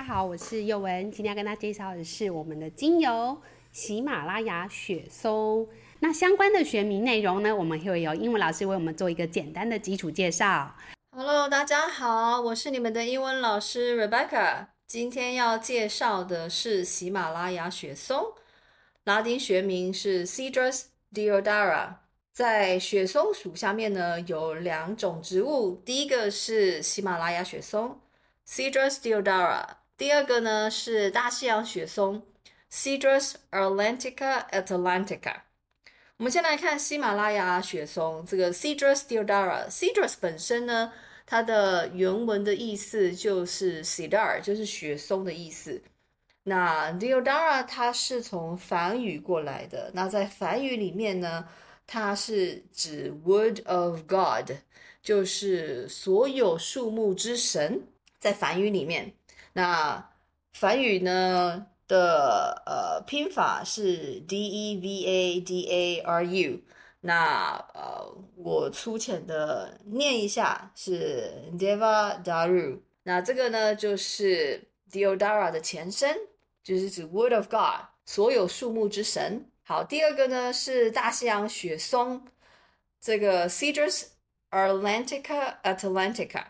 大家好，我是宥雯，今天要跟大家介绍的是我们的精油喜马拉雅雪松。那相关的学名内容呢，我们会由英文老师为我们做一个简单的基础介绍。Hello，大家好，我是你们的英文老师 Rebecca。今天要介绍的是喜马拉雅雪松，拉丁学名是 Cedrus deodara。在雪松属下面呢，有两种植物，第一个是喜马拉雅雪松 Cedrus deodara，第二个呢是大西洋雪松 Cedrus atlantica atlantica。我们先来看喜马拉雅雪松，这个 Cedrus deodara。Cedrus 本身呢，它的原文的意思就是 cedar，就是雪松的意思。那 deodara 它是从梵语过来的。那在梵语里面呢，它是指 wood of God，就是所有树木之神。在梵语里面，那梵语呢，的呃拼法是 D E V A D A R U，那呃我粗浅的念一下是 Deva Daru，那这个呢就是 Deodara 的前身，就是指 Word of God，所有树木之神。好，第二个呢是大西洋雪松，这个 Cedrus atlantica atlantica，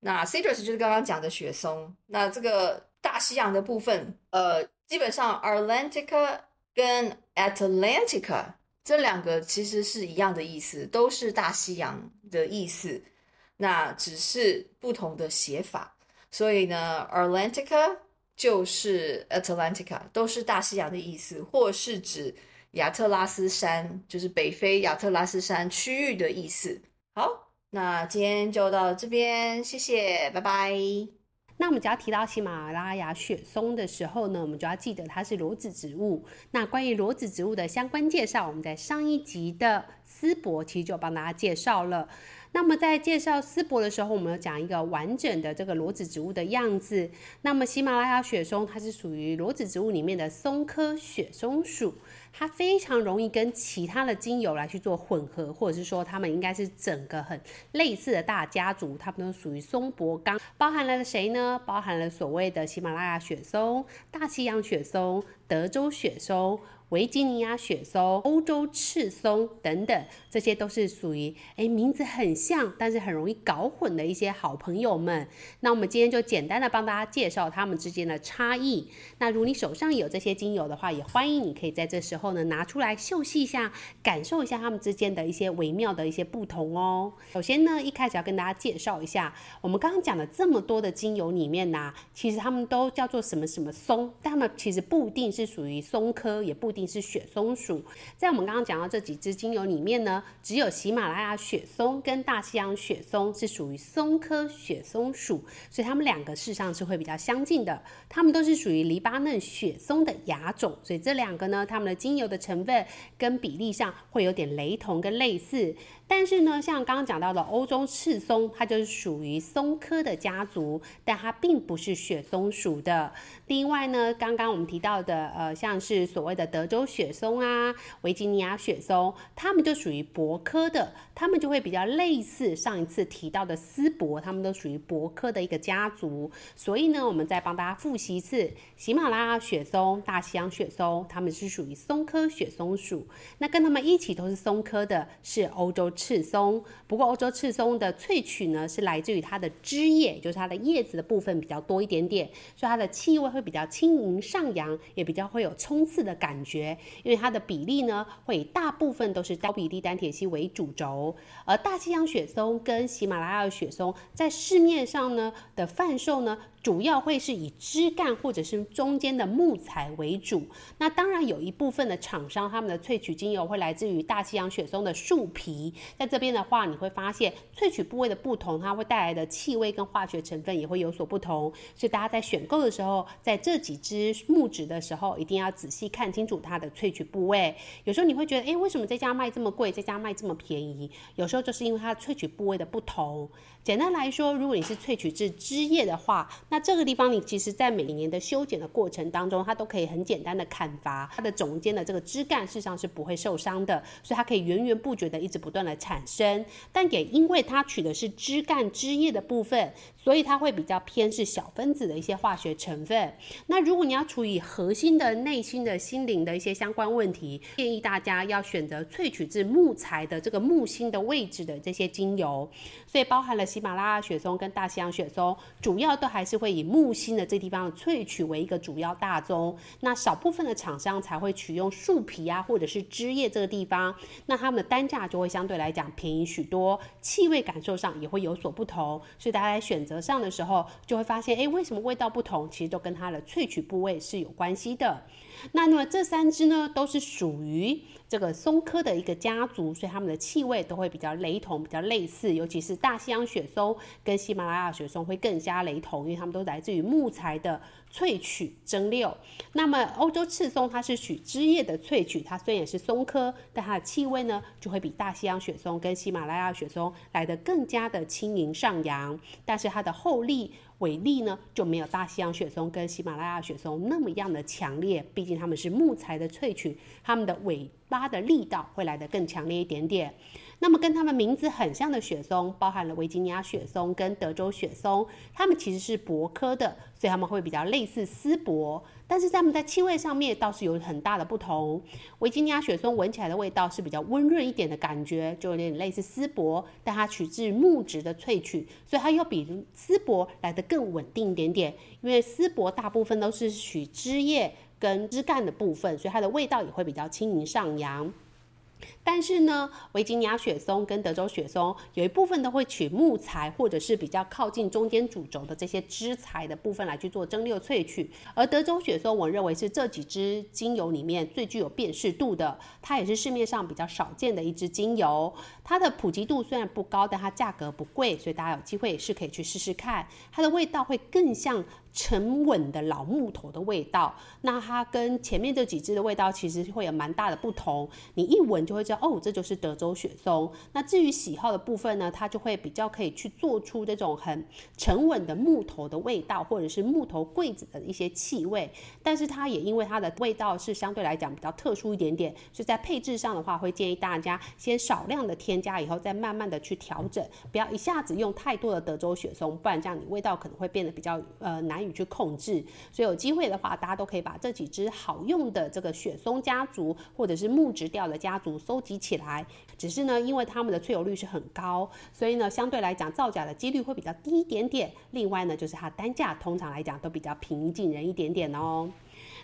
那 Cedrus 就是刚刚讲的雪松，那这个。大西洋的部分，呃，基本上 Atlantica 跟 Atlantica 这两个其实是一样的意思，都是大西洋的意思，那只是不同的写法。所以呢，Atlantica 就是 Atlantica，都是大西洋的意思，或是指亚特拉斯山，就是北非亚特拉斯山区域的意思。好，那今天就到这边，谢谢，拜拜。那我们只要提到喜马拉雅雪松的时候呢，我们就要记得它是裸子植物。那关于裸子植物的相关介绍，我们在上一集的思博其实就帮大家介绍了。那么在介绍丝柏的时候，我们要讲一个完整的这个裸子植物的样子。那么喜马拉雅雪松它是属于裸子植物里面的松科雪松属，它非常容易跟其他的精油来去做混合，或者是说它们应该是整个很类似的大家族，它们都属于松柏纲，包含了谁呢？包含了所谓的喜马拉雅雪松、大西洋雪松、德州雪松。维吉尼亚雪松、欧洲赤松等等，这些都是属于诶名字很像，但是很容易搞混的一些好朋友们。那我们今天就简单的帮大家介绍它们之间的差异。那如你手上有这些精油的话，也欢迎你可以在这时候呢拿出来嗅吸一下，感受一下它们之间的一些微妙的一些不同哦。首先呢，一开始要跟大家介绍一下，我们刚刚讲的这么多的精油里面呢、其实它们都叫做什么什么松，但它们其实不一定是属于松科，也不一定。是雪松鼠，在我们刚刚讲到这几支精油里面呢，只有喜马拉雅雪松跟大西洋雪松是属于松科雪松属，所以它们两个事实上是会比较相近的。它们都是属于黎巴嫩雪松的亚种，所以这两个呢，它们的精油的成分跟比例上会有点雷同跟类似。但是呢，像刚刚讲到的欧洲赤松，它就是属于松科的家族，但它并不是雪松属的。另外呢，刚刚我们提到的，呃，像是所谓的德州雪松啊、维吉尼亚雪松，它们就属于柏科的，它们就会比较类似上一次提到的斯柏，它们都属于柏科的一个家族。所以呢，我们再帮大家复习一次：喜马拉雅雪松、大西洋雪松，它们是属于松科雪松属。那跟它们一起都是松科的是欧洲赤松，不过欧洲赤松的萃取呢，是来自于它的枝叶，就是它的叶子的部分比较多一点点，所以它的气味会比较轻盈上扬，也比较会有冲刺的感觉。因为它的比例呢，会以大部分都是高比例单铁烯为主轴，而大西洋雪松跟喜马拉雅雪松在市面上呢的贩售呢。主要会是以枝干或者是中间的木材为主，那当然有一部分的厂商，他们的萃取精油会来自于大西洋雪松的树皮。在这边的话，你会发现萃取部位的不同，它会带来的气味跟化学成分也会有所不同。所以大家在选购的时候，在这几支木质的时候，一定要仔细看清楚它的萃取部位。有时候你会觉得，诶，为什么这家卖这么贵，这家卖这么便宜？有时候就是因为它萃取部位的不同。简单来说，如果你是萃取至枝叶的话，那这个地方你其实在每年的修剪的过程当中，它都可以很简单的砍伐，它的中间的这个枝干事实上是不会受伤的，所以它可以源源不绝的一直不断的产生。但也因为它取的是枝干枝叶的部分，所以它会比较偏是小分子的一些化学成分。那如果你要处理核心的内心的心灵的一些相关问题，建议大家要选择萃取自木材的这个木心的位置的这些精油。所以包含了喜马拉雅雪松跟大西洋雪松，主要都还是会以木心的这地方的萃取为一个主要大宗。那少部分的厂商才会取用树皮啊，或者是枝叶这个地方，那它们的单价就会相对来讲便宜许多，气味感受上也会有所不同。所以大家在选择上的时候，就会发现，哎，为什么味道不同？其实都跟它的萃取部位是有关系的。那那么这三支呢，都是属于。这个松科的一个家族，所以它们的气味都会比较雷同，比较类似。尤其是大西洋雪松跟喜马拉雅雪松会更加雷同，因为它们都来自于木材的萃取蒸馏。那么欧洲赤松它是取枝叶的萃取，它虽然是松科，但它的气味呢就会比大西洋雪松跟喜马拉雅雪松来得更加的轻盈上扬，但是它的后力。尾力呢就没有大西洋雪松跟喜马拉雅雪松那么样的强烈，毕竟它们是木材的萃取，它们的尾巴的力道会来得更强烈一点点。那么跟它们名字很像的雪松，包含了维吉尼亚雪松跟德州雪松，它们其实是柏科的，所以它们会比较类似丝柏。但是它们在气味上面倒是有很大的不同。维吉尼亚雪松闻起来的味道是比较温润一点的感觉，就有点类似丝柏，但它取自木质的萃取，所以它又比丝柏来得更稳定一点点。因为丝柏大部分都是取枝叶跟枝干的部分，所以它的味道也会比较轻盈上扬。但是呢，维吉尼亚雪松跟德州雪松有一部分都会取木材，或者是比较靠近中间主轴的这些枝材的部分来去做蒸馏萃取。而德州雪松，我认为是这几支精油里面最具有辨识度的，它也是市面上比较少见的一支精油。它的普及度虽然不高，但它价格不贵，所以大家有机会是可以去试试看。它的味道会更像沉稳的老木头的味道。那它跟前面这几支的味道其实会有蛮大的不同，你一闻就会知道。哦，这就是德州雪松。那至于喜好的部分呢，它就会比较可以去做出这种很沉稳的木头的味道，或者是木头柜子的一些气味。但是它也因为它的味道是相对来讲比较特殊一点点，所以在配置上的话，会建议大家先少量的添加，以后再慢慢的去调整，不要一下子用太多的德州雪松，不然这样你味道可能会变得比较呃难以去控制。所以有机会的话，大家都可以把这几支好用的这个雪松家族，或者是木质调的家族收集起来，只是呢，因为他们的萃油率是很高，所以呢，相对来讲造假的几率会比较低一点点。另外呢，就是它单价通常来讲都比较平易近人一点点哦。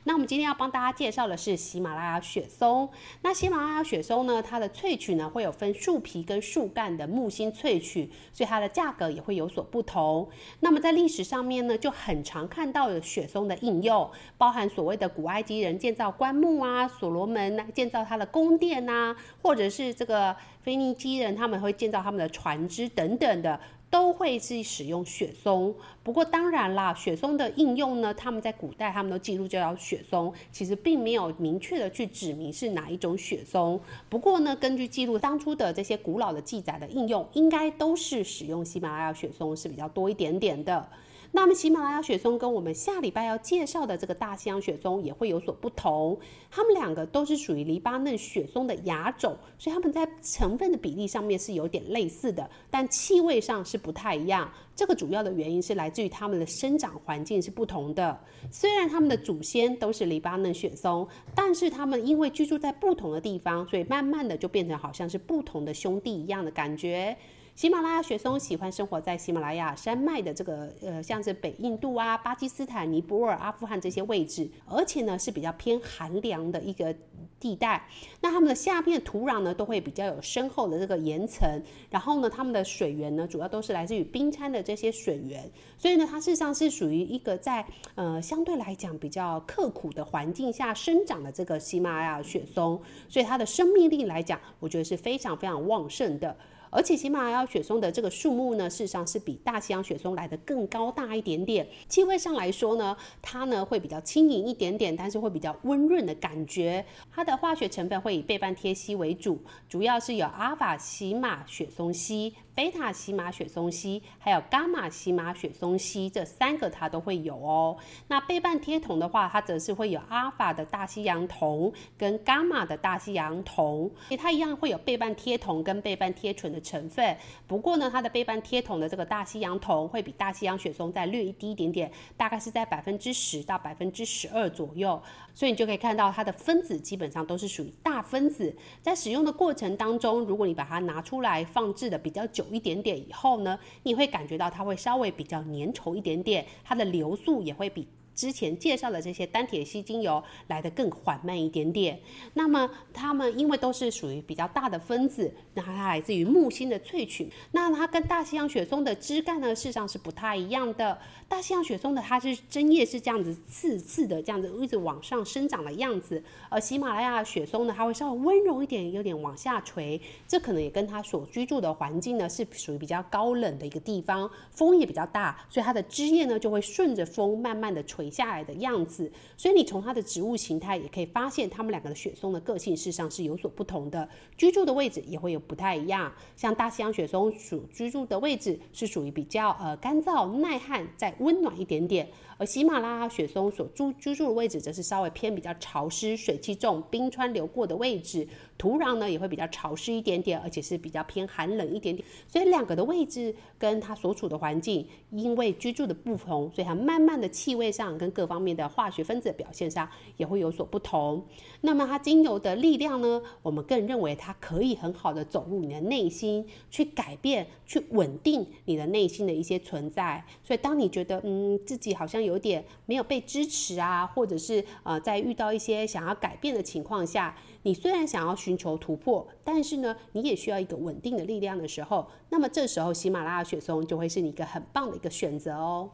那我们今天要帮大家介绍的是喜马拉雅雪松。那喜马拉雅雪松呢，它的萃取呢会有分树皮跟树干的木心萃取，所以它的价格也会有所不同。那么在历史上面呢，就很常看到有雪松的应用，包含所谓的古埃及人建造棺木啊，所罗门建造他的宫殿啊，或者是这个腓尼基人他们会建造他们的船只等等的。都会是使用雪松，不过当然啦，雪松的应用呢，他们在古代他们都记录就叫雪松，其实并没有明确的去指明是哪一种雪松。不过呢，根据记录当初的这些古老的记载的应用，应该都是使用喜马拉雅雪松是比较多一点点的。那么喜马拉雅雪松跟我们下礼拜要介绍的这个大西洋雪松也会有所不同，它们两个都是属于黎巴嫩雪松的亚种，所以它们在成分的比例上面是有点类似的，但气味上是不太一样。这个主要的原因是来自于它们的生长环境是不同的。虽然它们的祖先都是黎巴嫩雪松，但是它们因为居住在不同的地方，所以慢慢的就变成好像是不同的兄弟一样的感觉。喜马拉雅雪松喜欢生活在喜马拉雅山脉的这个呃，像是北印度啊、巴基斯坦、尼泊尔、阿富汗这些位置，而且呢是比较偏寒凉的一个地带。那它们的下面土壤呢都会比较有深厚的这个岩层，然后呢它们的水源呢主要都是来自于冰川的这些水源，所以呢它事实上是属于一个在呃相对来讲比较刻苦的环境下生长的这个喜马拉雅雪松，所以它的生命力来讲，我觉得是非常非常旺盛的。而且喜马拉雅雪松的这个树木呢，事实上是比大西洋雪松来的更高大一点点。气味上来说呢，它呢会比较轻盈一点点，但是会比较温润的感觉。它的化学成分会以倍半萜烯为主，主要是有阿尔法喜马雪松烯。贝塔喜马雪松烯，还有伽马喜马雪松烯，这三个它都会有哦。那倍半萜酮的话，它则是会有阿尔法的大西洋酮跟伽马的大西洋酮，它一样会有倍半萜酮跟倍半萜醇的成分。不过呢，它的倍半萜酮的这个大西洋酮会比大西洋雪松再略低一点点，大概是在百分之十到百分之十二左右。所以你就可以看到它的分子基本上都是属于大分子。在使用的过程当中，如果你把它拿出来放置的比较久，一点点以后呢，你会感觉到它会稍微比较粘稠一点点，它的流速也会比。之前介绍的这些单萜烯精油来得更缓慢一点点。那么它们因为都是属于比较大的分子，那它来自于木星的萃取。那它跟大西洋雪松的枝干呢，事实上是不太一样的。大西洋雪松的它是针叶是这样子刺刺的，这样子一直往上生长的样子。而喜马拉雅雪松呢，它会稍微温柔一点，有点往下垂。这可能也跟它所居住的环境呢，是属于比较高冷的一个地方，风也比较大，所以它的枝叶呢就会顺着风慢慢的垂。下来的样子，所以你从它的植物形态也可以发现，它们两个的雪松的个性事实上是有所不同的，居住的位置也会有不太一样。像大西洋雪松属居住的位置是属于比较呃干燥耐旱，再温暖一点点。而喜马拉雅雪松所住居住的位置，则是稍微偏比较潮湿、水汽重、冰川流过的位置，土壤呢也会比较潮湿一点点，而且是比较偏寒冷一点点。所以两个的位置跟它所处的环境，因为居住的不同，所以它慢慢的气味上跟各方面的化学分子的表现上也会有所不同。那么它精油的力量呢，我们更认为它可以很好的走入你的内心，去改变、去稳定你的内心的一些存在。所以当你觉得嗯自己好像有点没有被支持啊，或者是呃，在遇到一些想要改变的情况下，你虽然想要寻求突破，但是呢，你也需要一个稳定的力量的时候，那么这时候喜马拉雅雪松就会是你一个很棒的一个选择哦。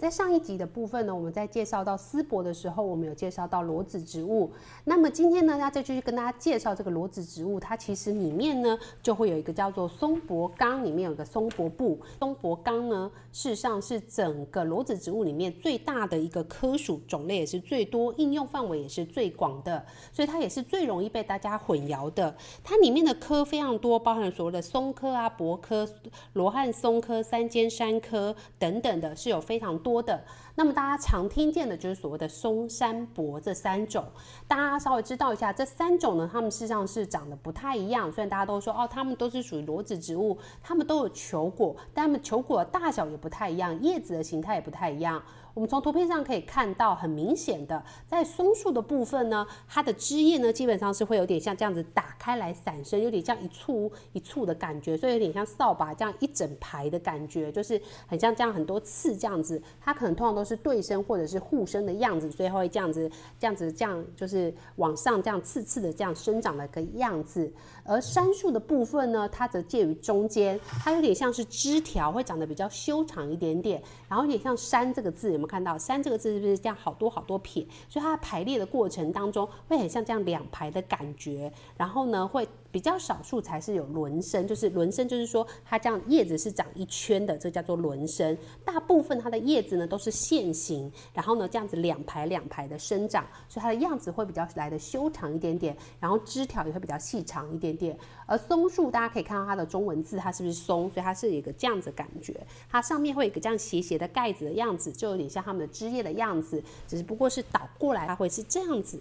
在上一集的部分呢，我们在介绍到丝柏的时候，我们有介绍到裸子植物。那么今天呢，要再继续跟大家介绍这个裸子植物，它其实里面呢就会有一个叫做松柏纲，里面有个松柏部。松柏纲呢，事实上是整个裸子植物里面最大的一个科属，种类也是最多，应用范围也是最广的，所以它也是最容易被大家混淆的。它里面的科非常多，包含所谓的松科啊、柏科、罗汉松科、三尖杉科等等的，是有非常多。多的，那么大家常听见的就是所谓的松、山、柏这三种，大家稍微知道一下，这三种呢，它们事实上是长得不太一样。虽然大家都说哦，它们都是属于裸子植物，它们都有球果，但它们球果的大小也不太一样，叶子的形态也不太一样。我们从图片上可以看到，很明显的，在松树的部分呢，它的枝叶呢，基本上是会有点像这样子打开来散生，有点像一簇一簇的感觉，所以有点像扫把这样一整排的感觉，就是很像这样很多刺这样子。它可能通常都是对生或者是互生的样子，所以会这样子、这样子、这样就是往上这样刺刺的这样生长的一个样子。而杉树的部分呢，它则介于中间，它有点像是枝条，会长得比较修长一点点，然后有点像杉这个字。我们看到“山”这个字是不是这样好多好多撇？所以它排列的过程当中会很像这样两排的感觉。然后呢，会比较少数才是有轮生，就是轮生就是说它这样叶子是长一圈的，这叫做轮生。大部分它的叶子呢都是线形，然后呢这样子两排两排的生长，所以它的样子会比较来的修长一点点，然后枝条也会比较细长一点点。而松树大家可以看到它的中文字，它是不是松？所以它是一个这样子感觉，它上面会有一个这样斜斜的盖子的样子，就有点。像它们的枝叶的样子，只不过是倒过来，它会是这样子，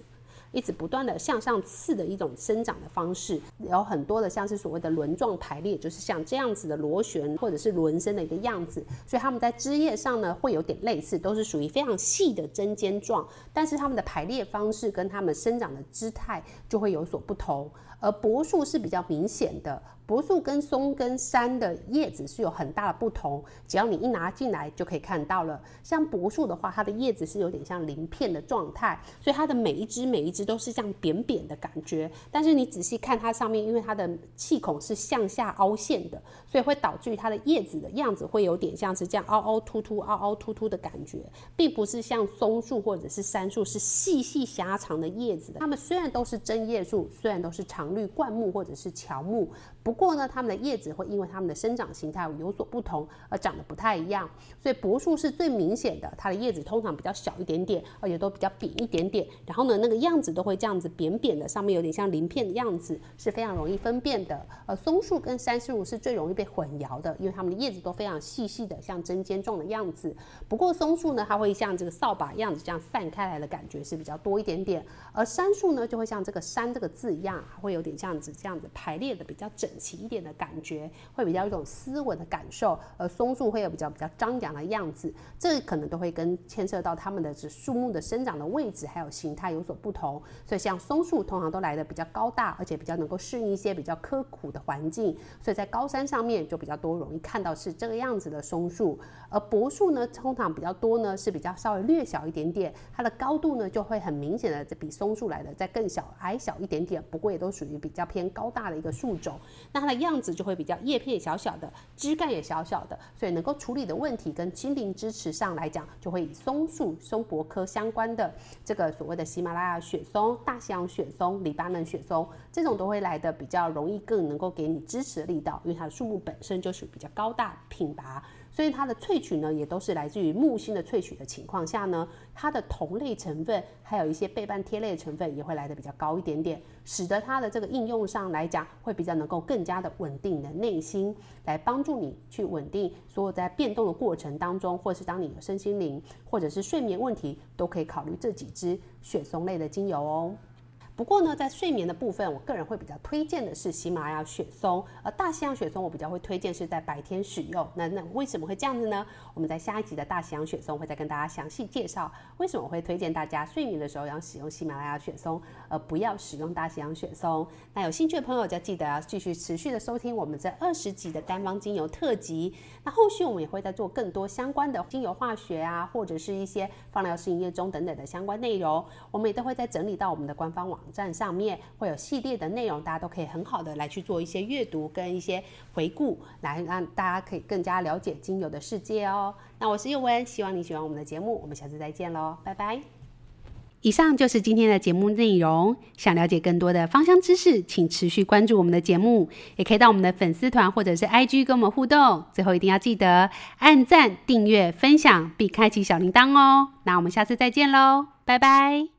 一直不断的向上刺的一种生长的方式。有很多的像是所谓的轮状排列，就是像这样子的螺旋或者是轮身的一个样子。所以它们在枝叶上呢，会有点类似，都是属于非常细的针尖状，但是它们的排列方式跟它们生长的姿态就会有所不同。而柏树是比较明显的。柏树跟松跟杉的叶子是有很大的不同，只要你一拿进来就可以看到了。像柏树的话，它的叶子是有点像鳞片的状态，所以它的每一只每一只都是这样扁扁的感觉。但是你仔细看它上面，因为它的气孔是向下凹陷的，所以会导致于它的叶子的样子会有点像是这样凹凹凸凸、凹凹凸凸的感觉，并不是像松树或者是杉树是细细狭长的叶子的。它们虽然都是针叶树，虽然都是常绿灌木或者是乔木。不过呢，它们的叶子会因为它们的生长形态有所不同而长得不太一样。所以柏树是最明显的，它的叶子通常比较小一点点，而且都比较扁一点点。然后呢，那个样子都会这样子扁扁的，上面有点像鳞片的样子，是非常容易分辨的。而松树跟山树是最容易被混淆的，因为它们的叶子都非常细细的，像针尖状的样子。不过松树呢，它会像这个扫把样子这样散开来的感觉是比较多一点点，而杉树呢，就会像这个“山”这个字一样，会有点这样子这样子排列的比较整整齐一点的感觉，会比较有一种斯文的感受。而松树会有比较比较张扬的样子，这可能都会跟牵涉到它们的树木的生长的位置还有形态有所不同。所以像松树通常都来的比较高大，而且比较能够适应一些比较刻苦的环境，所以在高山上面就比较多容易看到是这个样子的松树。而柏树呢，通常比较多呢是比较稍微略小一点点，它的高度呢就会很明显的比松树来的再更小矮小一点点，不过也都属于比较偏高大的一个树种。那它的样子就会比较叶片小小的，枝干也小小的，所以能够处理的问题跟心灵支持上来讲，就会以松树、松柏科相关的这个所谓的喜马拉雅雪松、大西洋雪松、黎巴嫩雪松这种都会来的比较容易，更能够给你支持的力道，因为它的树木本身就是比较高大挺拔。所以它的萃取呢，也都是来自于木星的萃取的情况下呢，它的同类成分还有一些倍半萜类的成分也会来得比较高一点点，使得它的这个应用上来讲，会比较能够更加的稳定你的内心，来帮助你去稳定所有在变动的过程当中，或是当你有身心灵或者是睡眠问题，都可以考虑这几支雪松类的精油哦。不过呢，在睡眠的部分，我个人会比较推荐的是喜马拉雅雪松，而大西洋雪松我比较会推荐是在白天使用。那那为什么会这样子呢？我们在下一集的大西洋雪松会再跟大家详细介绍为什么我会推荐大家睡眠的时候要使用喜马拉雅雪松，而不要使用大西洋雪松。那有兴趣的朋友就记得要继续持续的收听我们这二十集的单方精油特辑。那后续我们也会再做更多相关的精油化学啊，或者是一些放疗师营业中等等的相关内容，我们也都会再整理到我们的官方网网站上面会有系列的内容，大家都可以很好的来去做一些阅读跟一些回顾，来让大家可以更加了解精油的世界哦。那我是宥雯，希望你喜欢我们的节目，我们下次再见喽，拜拜。以上就是今天的节目内容。想了解更多的芳香知识，请持续关注我们的节目，也可以到我们的粉丝团或者是 IG 跟我们互动。最后一定要记得按赞、订阅、分享，并开启小铃铛哦。那我们下次再见喽，拜拜。